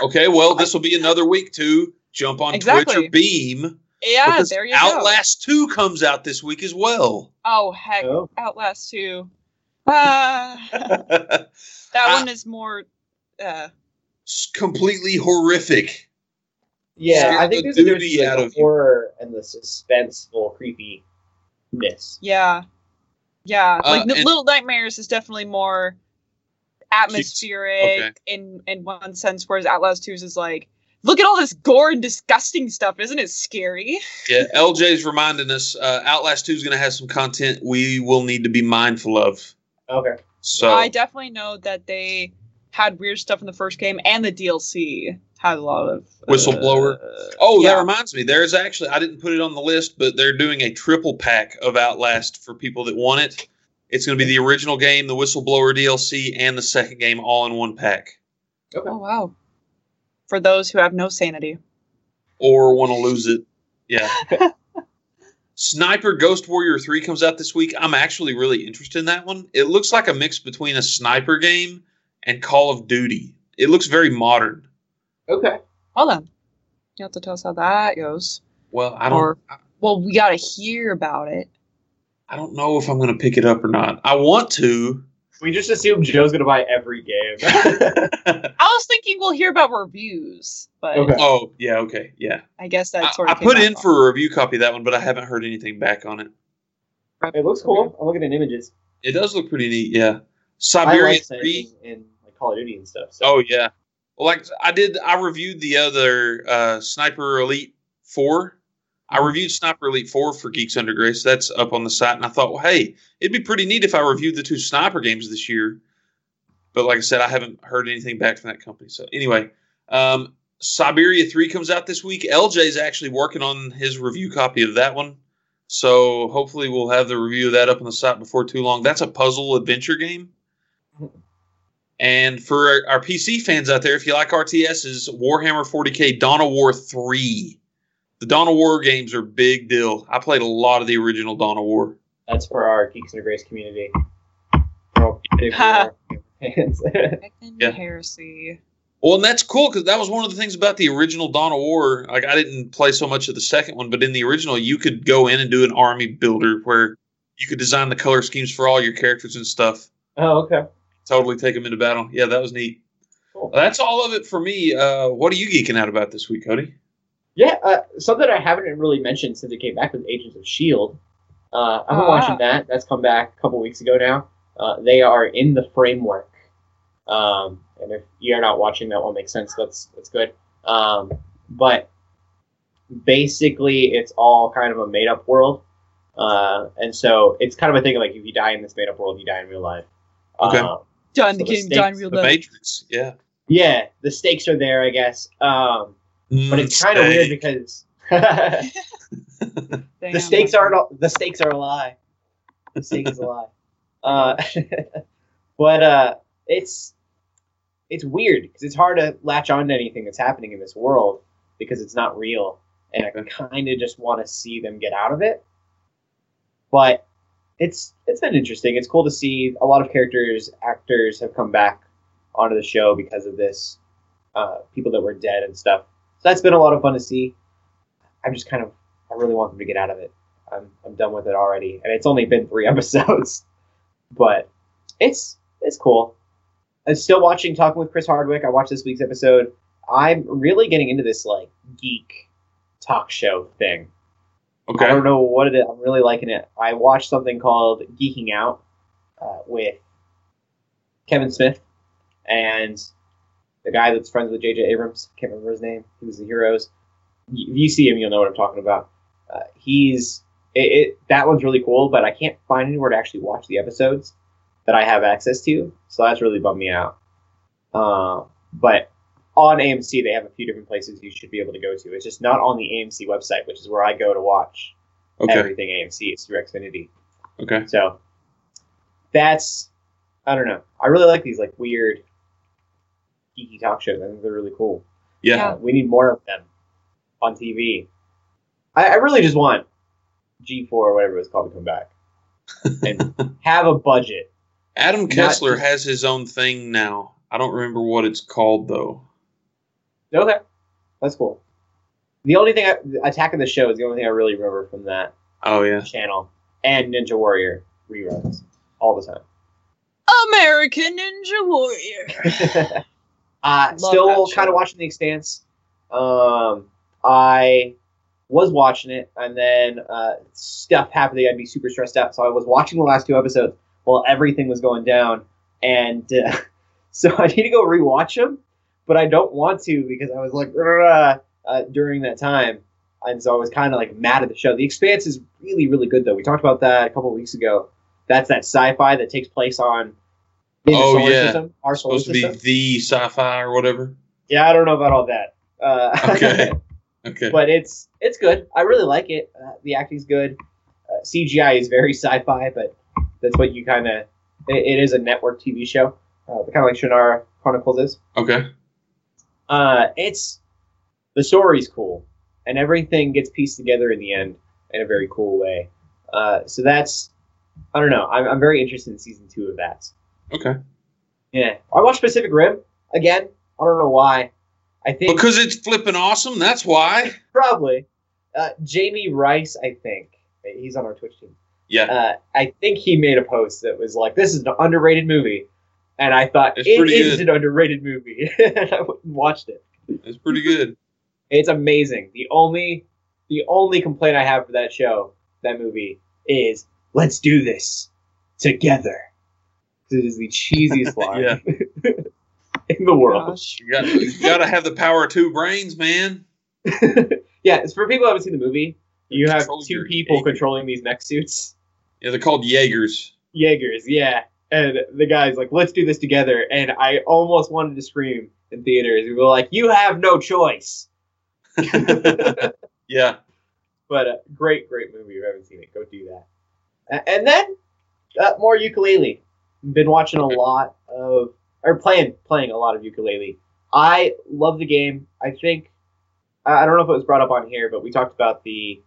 Okay, well, this will be another week to jump on Twitch or Beam. Yeah, because there you go. Outlast 2 comes out this week as well. Oh heck, Oh. Outlast two. Ah, <laughs> that I- one is more. Uh, completely horrific. Yeah, Scare I the think there's a difference duty out the of you. horror and the suspenseful creepiness. Yeah. Yeah. Uh, like and- Little Nightmares is definitely more atmospheric Okay. in in one sense, whereas Outlast 2 is like, look at all this gore and disgusting stuff. Isn't it scary? Yeah, LJ's reminding us uh, Outlast 2 is going to have some content we will need to be mindful of. Okay. So, I definitely know that they had weird stuff in the first game and the DLC had a lot of Whistleblower? uh, oh, that reminds me. There's actually, I didn't put it on the list, but they're doing a triple pack of Outlast for people that want it. It's going to be the original game, the Whistleblower DLC, and the second game all in one pack. Okay. Oh wow. For those who have no sanity. or want to lose it. Yeah. <laughs> Sniper Ghost Warrior 3 comes out this week. I'm actually really interested in that one. It looks like a mix between a sniper game and Call of Duty. It looks very modern. Okay. Well then. You have to tell us how that goes. Well, I don't Or- Well, we gotta hear about it. I don't know if I'm going to pick it up or not. I want to. We just assume Joe's gonna buy every game. <laughs> I was thinking we'll hear about reviews, but Okay. oh, yeah, okay. Yeah. I guess that I, sort I of. came put in wrong. for a review copy of that one, but I haven't heard anything back on it. it looks cool. I'm looking at images. It does look pretty neat, yeah. I Siberian like 3. anything in like Call of Duty and stuff. So. Oh yeah. Well, like I did, I reviewed the other uh, Sniper Elite Four. I reviewed Sniper Elite Four for Geeks Under Grace. That's up on the site, and I thought, well, hey, it'd be pretty neat if I reviewed the two Sniper games this year. But like I said, I haven't heard anything back from that company. So anyway, um, Siberia Three comes out this week. LJ's actually working on his review copy of that one. So hopefully we'll have the review of that up on the site before too long. That's a puzzle adventure game. And for our, our PC fans out there, if you like RTSs, Warhammer 40k Dawn of War 3. The Dawn of War games are a big deal. I played a lot of the original Dawn of War. That's for our Geeks Under Grace community. We're all big <laughs> Ha. Warhammer fans. <laughs> Second Yeah. heresy. Well, and that's cool because that was one of the things about the original Dawn of War. Like, I didn't play so much of the second one, but in the original, you could go in and do an army builder where you could design the color schemes for all your characters and stuff. Oh, okay. Totally take them into battle. Yeah, that was neat. Cool. That's all of it for me. Uh, what are you geeking out about this week, Cody? Yeah, uh, something I haven't really mentioned since it came back was Agents of Shield. Uh, I've been Ah. watching that. That's come back a couple weeks ago now. Uh, they are in the framework, um, and if you're not watching, that won't make sense. That's that's good. Um, but basically, it's all kind of a made up world, uh, and so it's kind of a thing of like if you die in this made up world, you die in real life. Okay. Uh, Done So the the game, done stakes- real The. Matrix. Yeah. yeah, the stakes are there, I guess. Um, but it's kind of weird because. <laughs> The stakes aren't a- the stakes are a lie. The stake is a lie. Uh, <laughs> but uh, it's it's weird because it's hard to latch on to anything that's happening in this world because it's not real, and I kind of just want to see them get out of it. But it's it's been interesting. It's cool to see a lot of characters, actors have come back onto the show because of this. Uh, people that were dead and stuff. So that's been a lot of fun to see. I'm just kind of I really want them to get out of it. I'm, I'm done with it already, and it's only been three <laughs> episodes, but it's it's cool. I'm still watching Talking with Chris Hardwick. I watched this week's episode. I'm really getting into this like geek talk show thing. Okay. I don't know what it is. I'm really liking it. I watched something called Geeking Out uh, with Kevin Smith and the guy that's friends with J.J. Abrams. Can't remember his name. He was the Heroes. If you see him, you'll know what I'm talking about. Uh, he's it, it. That one's really cool, but I can't find anywhere to actually watch the episodes that I have access to. So that's really bummed me out. Uh, but on AMC, they have a few different places you should be able to go to. It's just not on the AMC website, which is where I go to watch Okay. everything AMC. It's through Xfinity. Okay. So that's I don't know. I really like these like weird geeky talk shows. I think they're really cool. Yeah. Yeah. We need more of them on TV. I, I really just want G four or whatever it's called to come back <laughs> and have a budget. Adam Sessler just- has his own thing now. I don't remember what it's called though. Okay, that's cool. The only thing I, Attack of the Show is the only thing I really remember from that Oh yeah. channel and Ninja Warrior reruns all the time. American Ninja Warrior. <laughs> uh, still kind of watching The Expanse. Um, I was watching it, and then uh, stuff happened. I'd be super stressed out, so I was watching the last two episodes while everything was going down, and uh, <laughs> so I need to go rewatch them, but I don't want to because I was like uh, during that time, and so I was kind of like mad at the show. The Expanse is really, really good, though. We talked about that a couple weeks ago. That's that sci-fi that takes place on. Oh, yeah. system, our solar Supposed to be the sci-fi or whatever. Yeah, I don't know about all that. Uh, Okay. <laughs> Okay. but it's it's good. I really like it. Uh, the acting's good. Uh, CGI is very <laughs> sci-fi, but that's what you kind of. It, it is a network TV show, uh, kind of like Shannara Chronicles is. okay. Uh, it's the story's cool, and everything gets pieced together in the end in a very cool way. Uh, so that's I don't know. I'm, I'm very interested in season two of that. Okay. Yeah, I watched Pacific Rim again. I don't know why. I think Because it's flipping awesome. That's why. <laughs> Probably. Uh, Jamie Rice, I think. He's on our Twitch team. Yeah. Uh, I think he made a post that was like, "This is an underrated movie," and I thought It's it is good. an underrated movie, <laughs> and I watched it. It's pretty good. It's amazing. The only, the only complaint I have for that show, that movie, is let's do this together. It is the cheesiest <laughs> line Yeah. <laughs> in the world. Gosh. You got you got to have the power of two brains, man. <laughs> yeah, it's for people who haven't seen the movie. You have Control two people Jaeger. controlling these mech suits. Yeah, they're called Jaegers. Jaegers, yeah. And the guy's like, let's do this together. And I almost wanted to scream in theaters. We were like, you have no choice. yeah. But uh, great, great movie. If you haven't seen it, go do that. A- And then uh, more ukulele. Been watching a lot of, or playing, playing a lot of ukulele. I love the game. I think, I don't know if it was brought up on here, but we talked about the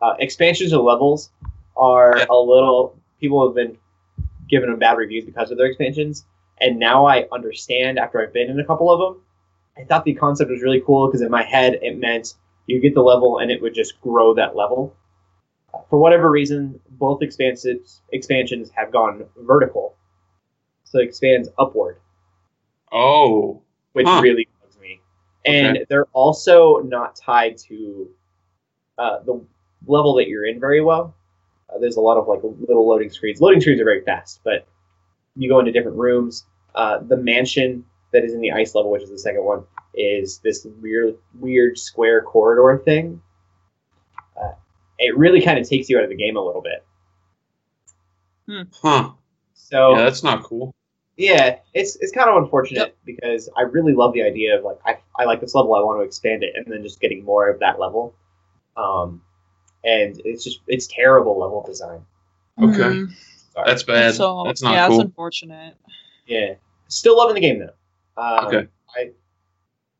uh, expansions of levels are Yeah. a little. People have been giving them bad reviews because of their expansions, and now I understand after I've been in a couple of them I thought the concept was really cool because in my head it meant you get the level and it would just grow that level. For whatever reason, both expansions expansions have gone vertical, so it expands upward, Oh. which Huh. really bugs me. And Okay. they're also not tied to uh, the level that you're in very well. Uh, there's a lot of like little loading screens. Loading screens are very fast, but you go into different rooms. Uh, the mansion that is in the ice level, which is the second one, is this weird, weird square corridor thing. Uh, it really kind of takes you out of the game a little bit. Huh. So Yeah, that's not cool. Yeah, it's it's kind of unfortunate because I really love the idea of like I, I like this level, I want to expand it, and then just getting more of that level. Um, and it's just it's terrible level design. Okay. Mhm. Sorry. That's bad. So that's not yeah, cool. that's unfortunate. yeah, still loving the game though. Um, Okay. I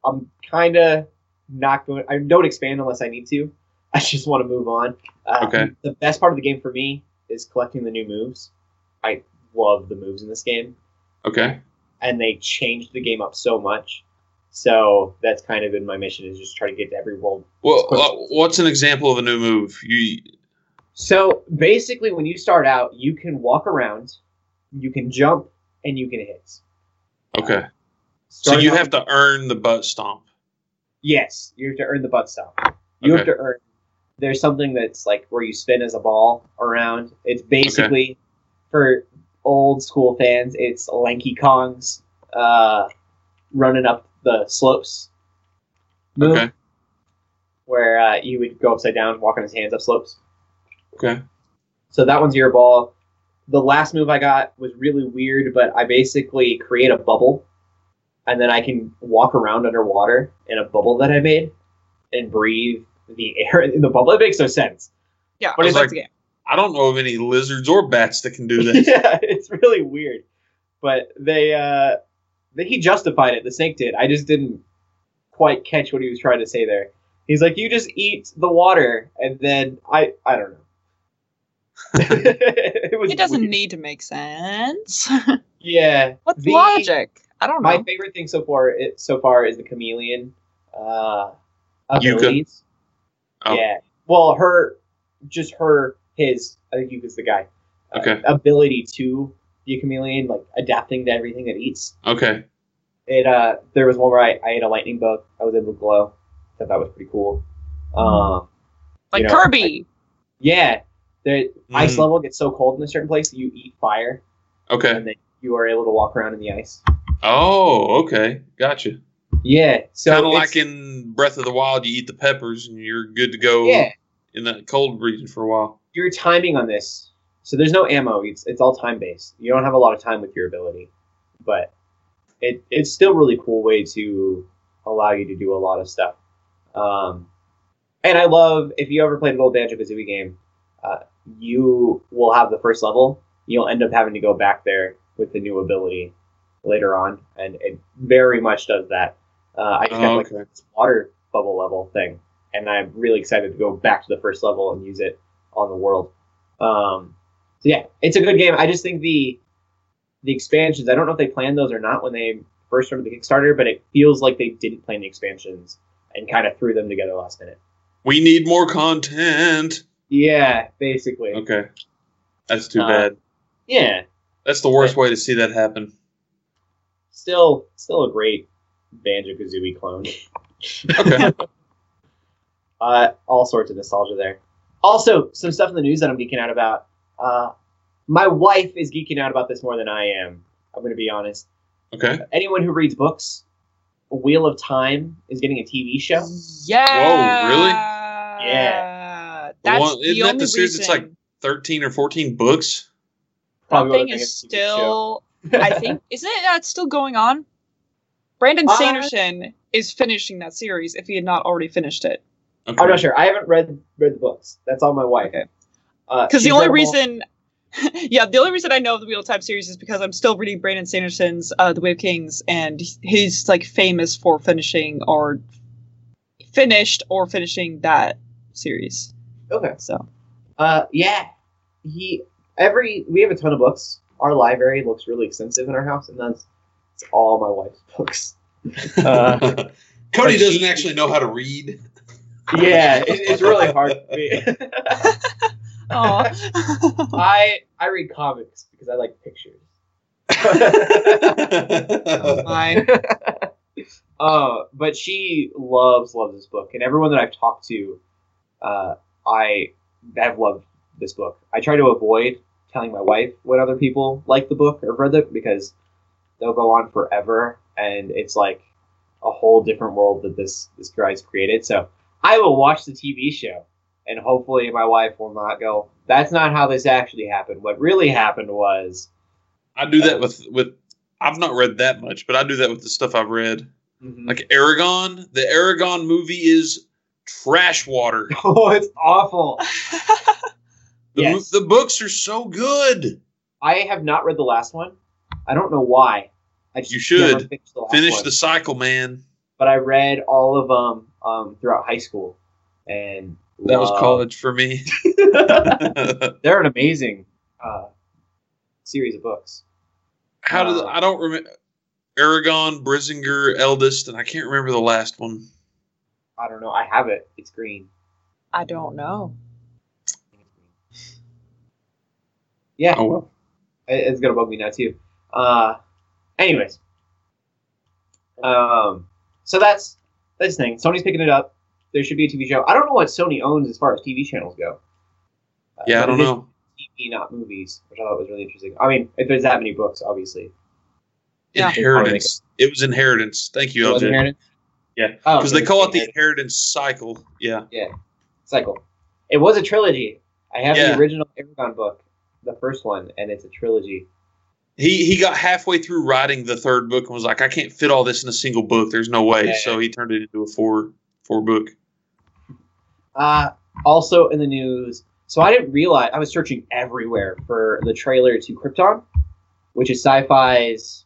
I'm kind of not going. I don't expand unless I need to. <laughs> I just want to move on. Uh, Okay. The best part of the game for me is collecting the new moves. I love the moves in this game. Okay. and they changed the game up so much. So that's kind of been my mission is just try to get to every world. Well, uh, what's an example of a new move? You So basically, when you start out, you can walk around, you can jump, and you can hit. okay? So you have to earn the butt stomp. Yes, you have to earn the butt stomp. You have to earn. There's something that's like where you spin as a ball around. It's basically for old school fans. It's Lanky Kongs uh, running up the slopes. Move Okay. where uh, you would go upside down, walk on his hands up slopes. Okay. So that one's your ball. The last move I got was really weird, but I basically create a bubble, and then I can walk around underwater in a bubble that I made and breathe the <laughs> air in the bubble. It makes no sense. Yeah, But it's that's like- the game. I don't know of any lizards or bats that can do <laughs> that. yeah, it's really weird. But they, uh, they, he justified it. The snake did. I just didn't quite catch what he was trying to say there. He's like, you just eat the water, and then I, I don't know. <laughs> it, was It doesn't weird. need to make sense. <laughs> Yeah. What's the- logic? I don't know. My favorite thing so far, it, so far, is the chameleon uh, Yooka. abilities. Oh. Yeah. Well, her, just her, his. I think Yooka's the guy. uh, Okay. ability to be a chameleon, like adapting to everything that eats. Okay. It. Uh, there was one where I, I ate a lightning bug. I was able to glow. I thought that was pretty cool. Um, Like you know, Kirby. yeah. The ice Mm. level gets so cold in a certain place that you eat fire, Okay. and then you are able to walk around in the ice. Oh, okay. Gotcha. Yeah. So kind of like in Breath of the Wild, you eat the peppers and you're good to go yeah. in that cold region for a while. Your timing on this. So there's no ammo. It's it's all time based. You don't have a lot of time with your ability, but it it's still a really cool way to allow you to do a lot of stuff. Um, and I love if you ever played an old Banjo Kazooie game, uh, you will have the first level. You'll end up having to go back there with the new ability later on, and it very much does that. Uh, I just got Oh, like okay. this water bubble level thing, and I'm really excited to go back to the first level and use it on the world. Um, so yeah, it's a good game. I just think the the expansions. I don't know if they planned those or not when they first started the Kickstarter, but it feels like they didn't plan the expansions and kind of threw them together last minute. We need more content. Yeah, basically. Okay. That's too Uh, bad. Yeah, That's the worst way to see that happen. still still a great Banjo Kazooie clone. Okay. <laughs> Uh, all sorts of nostalgia there. Also, some stuff in the news that I'm geeking out about. Uh, my wife is geeking out about this more than I am. I'm going to be honest. Okay. Anyone who reads books, Wheel of Time is getting a TV show. Yeah. Whoa, really? Yeah. That's one- the isn't that only the series reason. that's like 13 or 14 books. that Probably thing what is still. <laughs> I think isn't it uh, still going on? Brandon Uh, Sanderson is finishing that series if he had not already finished it. Okay. I'm not sure. I haven't read read the books. That's all my wife. Okay. Uh, Because the only read all. reason, <laughs> yeah, the only reason I know of the Wheel of Time series is because I'm still reading Brandon Sanderson's uh, The Way of Kings, and he's like famous for finishing or finished or finishing that series. Okay. So Uh, yeah. He every we have a ton of books. Our library looks really extensive in our house, and that's it's all my wife's books. Uh, <laughs> <laughs> Cody doesn't she- actually know how to read. Yeah, it, it's really hard for me. <laughs> Aw. I I read comics because I like pictures. <laughs> my. uh, but she loves loves this book, and everyone that I've talked to, uh, I have loved this book. I try to avoid telling my wife when other people like the book or read it because they'll go on forever, and it's like a whole different world that this this guy's created. So I will watch the TV show, and hopefully my wife will not go. That's not how this actually happened. What really happened was. I do that with with. I've not read that much, but I do that with the stuff I've read. Mm-hmm. Like Eragon, the Eragon movie is trash water. <laughs> oh, it's awful. <laughs> The, Yes. the books are so good. I have not read the last one. I don't know why. I just You should. never finished the last Finish one. the cycle, man. But I read all of them um, throughout high school, and That was loved- college for me. <laughs> <laughs> They're an amazing uh, series of books. How did Uh, I don't remember Eragon, Brisingr, eldest, and I can't remember the last one. I don't know. I have it. It's green. I don't know. Yeah, Oh well. it- it's gonna bug me now too. Uh, anyways, um, so that's that's the thing. Sony's picking it up. There should be a TV show. I don't know what Sony owns as far as TV channels go. Uh, Yeah, I don't know. TV, not movies, which I thought was really interesting. I mean, if there's that many books, obviously. Yeah. Inheritance. It was inheritance. Thank you, It LJ. Inheritance? Yeah, Oh, Because they call it the Inheritance inheritance cycle. Yeah. Yeah. Cycle. It was a trilogy. I have Yeah. the original Eragon book, the first one, and it's a trilogy. He he got halfway through writing the third book and was like, I can't fit all this in a single book. There's no way. Yeah. So he turned it into a four four book. Uh, also in the news, so I didn't realize I was searching everywhere for the trailer to Krypton, which is Syfy's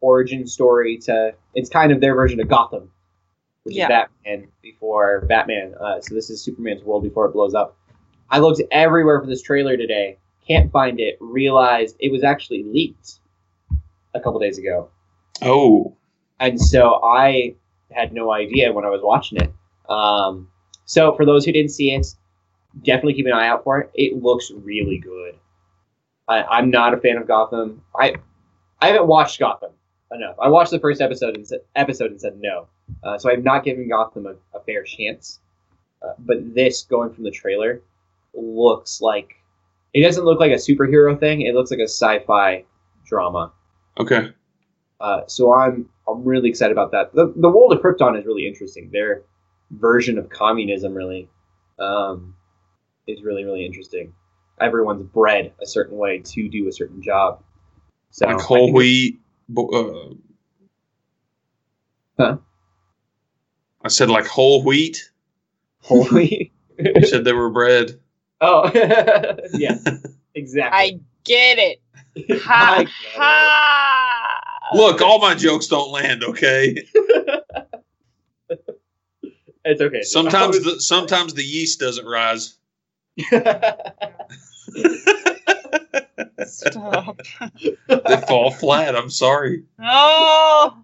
origin story to. It's kind of their version of Gotham, which Yeah. is Batman before Batman. Uh, so this is Superman's world before it blows up. I looked everywhere for this trailer today, can't find it. Realized it was actually leaked a couple days ago. Oh. and so I had no idea when I was watching it. Um, so for those who didn't see it, definitely keep an eye out for it. It looks really good. I, I'm not a fan of Gotham. I I haven't watched Gotham enough. I watched the first episode and said episode and said no. Uh, so I've not given Gotham a, a fair chance. Uh, but this, going from the trailer, looks like it doesn't look like a superhero thing. It looks like a sci-fi drama. Okay. Uh, so I'm I'm really excited about that. The the world of Krypton is really interesting. Their version of communism really um, is really really interesting. Everyone's bred a certain way to do a certain job. So like whole wheat. bo- Uh, Huh? I said like whole wheat. Whole <laughs> wheat. You said they were bread. Oh <laughs> yeah, exactly. I get it. <laughs> I Ha get it. Look, all my jokes don't land. Okay. <laughs> It's okay. Sometimes I the sometimes the yeast doesn't rise. Stop. They fall flat. I'm sorry. No.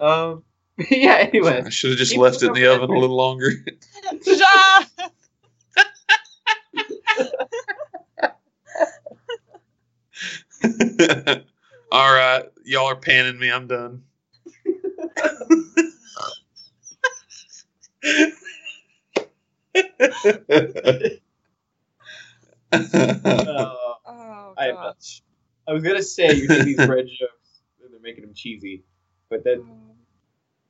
um. <laughs> Yeah. Anyway. I should have just Keep left it in the oven a little longer. <laughs> All right, y'all are panning me. I'm done. Uh, Oh I- gosh. I was gonna say you're doing these bread jokes and they're making them cheesy, but that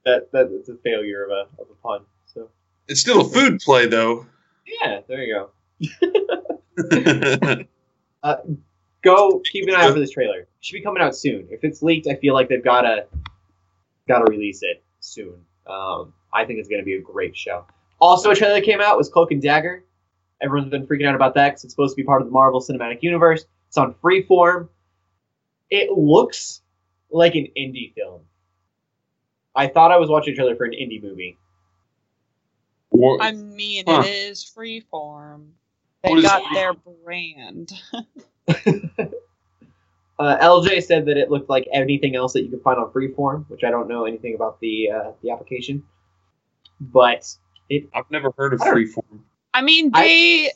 that that that's a failure of a of a pun. So it's still a food play, though. yeah, there you go. <laughs> Go keep an eye out for this trailer. It should be coming out soon. If it's leaked, I feel like they've gotta gotta release it soon. Um, I think it's gonna be a great show. Also, a trailer that came out was Cloak and Dagger. Everyone's been freaking out about that because it's supposed to be part of the Marvel Cinematic Universe. It's on Freeform. It looks like an indie film. I thought I was watching a trailer for an indie movie. What- I mean, Huh. it is freeform. They What is- got their brand. <laughs> Uh, LJ said that it looked like anything else that you could find on Freeform, which I don't know anything about the uh, the application, but it. I've never heard of I Freeform. I mean, I- they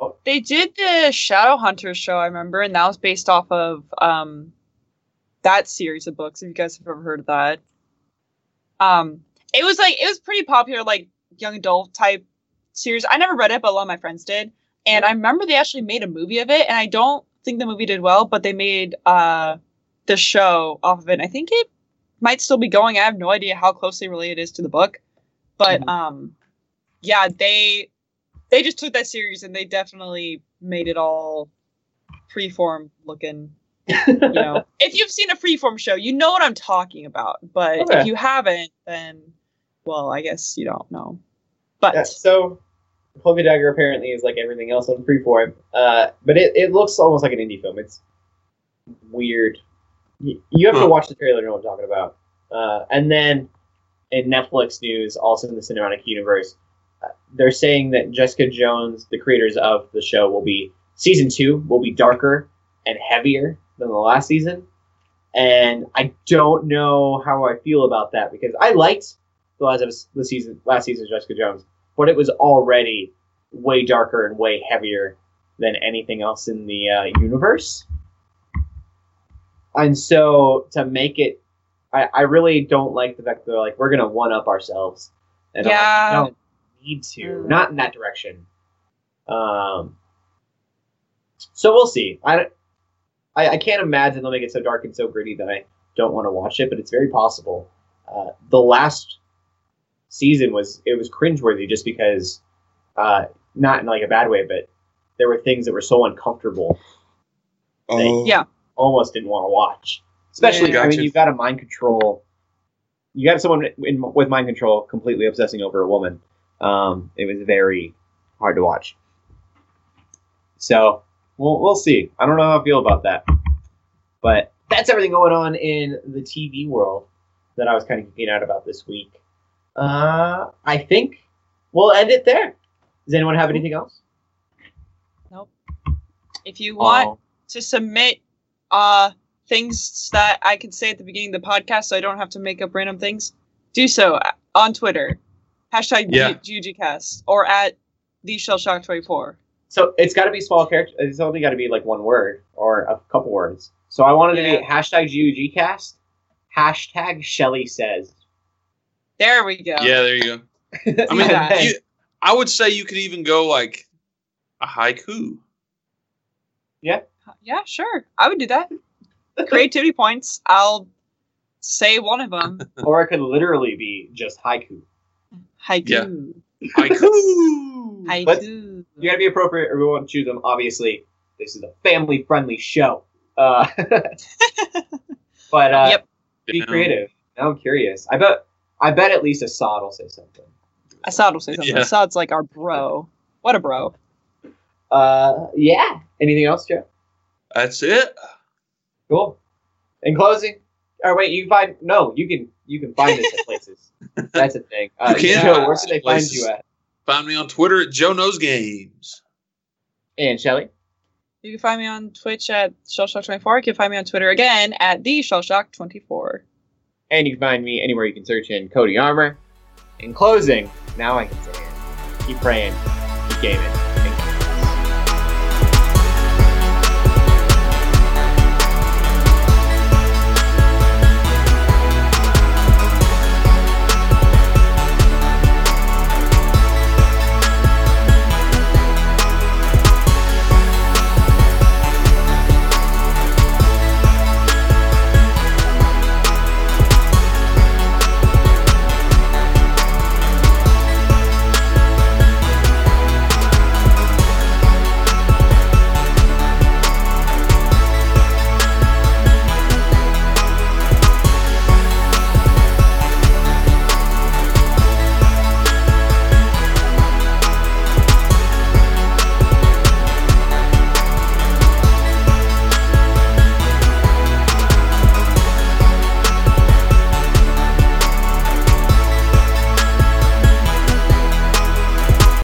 Oh. they did the Shadowhunters show, I remember, and that was based off of um that series of books. If you guys have ever heard of that, um, it was like it was pretty popular, like young adult type series. I never read it, but a lot of my friends did, and I remember they actually made a movie of it, and I don't think the movie did well, but they made uh the show off of it. And I think it might still be going. I have no idea how closely related it is to the book, but Mhm. um, yeah, they they just took that series and they definitely made it all freeform looking. <laughs> You know, if you've seen a freeform show, you know what I'm talking about. But Okay. if you haven't, then well, I guess you don't know. But Yeah, so, and Dagger apparently is like everything else on Freeform, uh, but it, it looks almost like an indie film. It's weird. You, you have to watch the trailer to know what I'm talking about. Uh, and then in Netflix news, also in the cinematic universe, uh, they're saying that Jessica Jones, the creators of the show, will be season two will be darker and heavier than the last season. And I don't know how I feel about that because I liked the last of the season last season's Jessica Jones, but it was already way darker and way heavier than anything else in the uh, universe. And so to make it, I, I really don't like the fact that they're like we're gonna one up ourselves. And I'm like, Yeah. you don't need to, Mm. not in that direction. Um. So we'll see. I, don't- I I can't imagine they'll make it so dark and so gritty that I don't want to watch it, but it's very possible. Uh, the last season was it was cringeworthy just because, uh, not in like a bad way, but there were things that were so uncomfortable, Oh, Yeah. almost didn't want to watch. Especially, Yeah. I mean, Gotcha. you've got a mind control. You got someone in, with mind control completely obsessing over a woman. Um, it was very hard to watch. So we'll we'll see. I don't know how I feel about that, but that's everything going on in the TV world that I was kind of geeking out about this week. Uh, I think we'll end it there. Does anyone have anything else? Nope. If you want Oh, to submit uh things that I can say at the beginning of the podcast so I don't have to make up random things, do so on Twitter. Hashtag Yeah. GGCast or at the Shell Shock 24. So it's got to be small character. It's only got to be like one word or a couple words. So I wanted to be hashtag GUGcast, hashtag Shelly says. There we go. Yeah, there you go. <laughs> I mean, Yeah. you, I would say you could even go like a haiku. Yeah, Yeah, sure. I would do that. Creativity points. I'll say one of them. <laughs> or it could literally be just haiku. Haiku. Yeah. Haiku. Haiku. You got to be appropriate, or we won't choose them. Obviously, this is a family-friendly show. Uh, <laughs> but uh, Yep. be creative. Now I'm curious. I bet. I bet at least Assad will say something. Assad will say something. Yeah. Assad's like our bro. What a bro. Uh, yeah. Anything else, Joe? That's it. Cool. In closing, or wait, you can find no, you can you can find us at places. <laughs> That's a thing. Uh, You can Joe, find where us can they at find you at? Find me on Twitter at Joe Knows Games. And Shelly. You can find me on Twitch at Shellshock24. You can find me on Twitter again at the Shellshock24. And you can find me anywhere you can search in Cody Armor. In closing, now I can say it. Keep praying, keep gaming.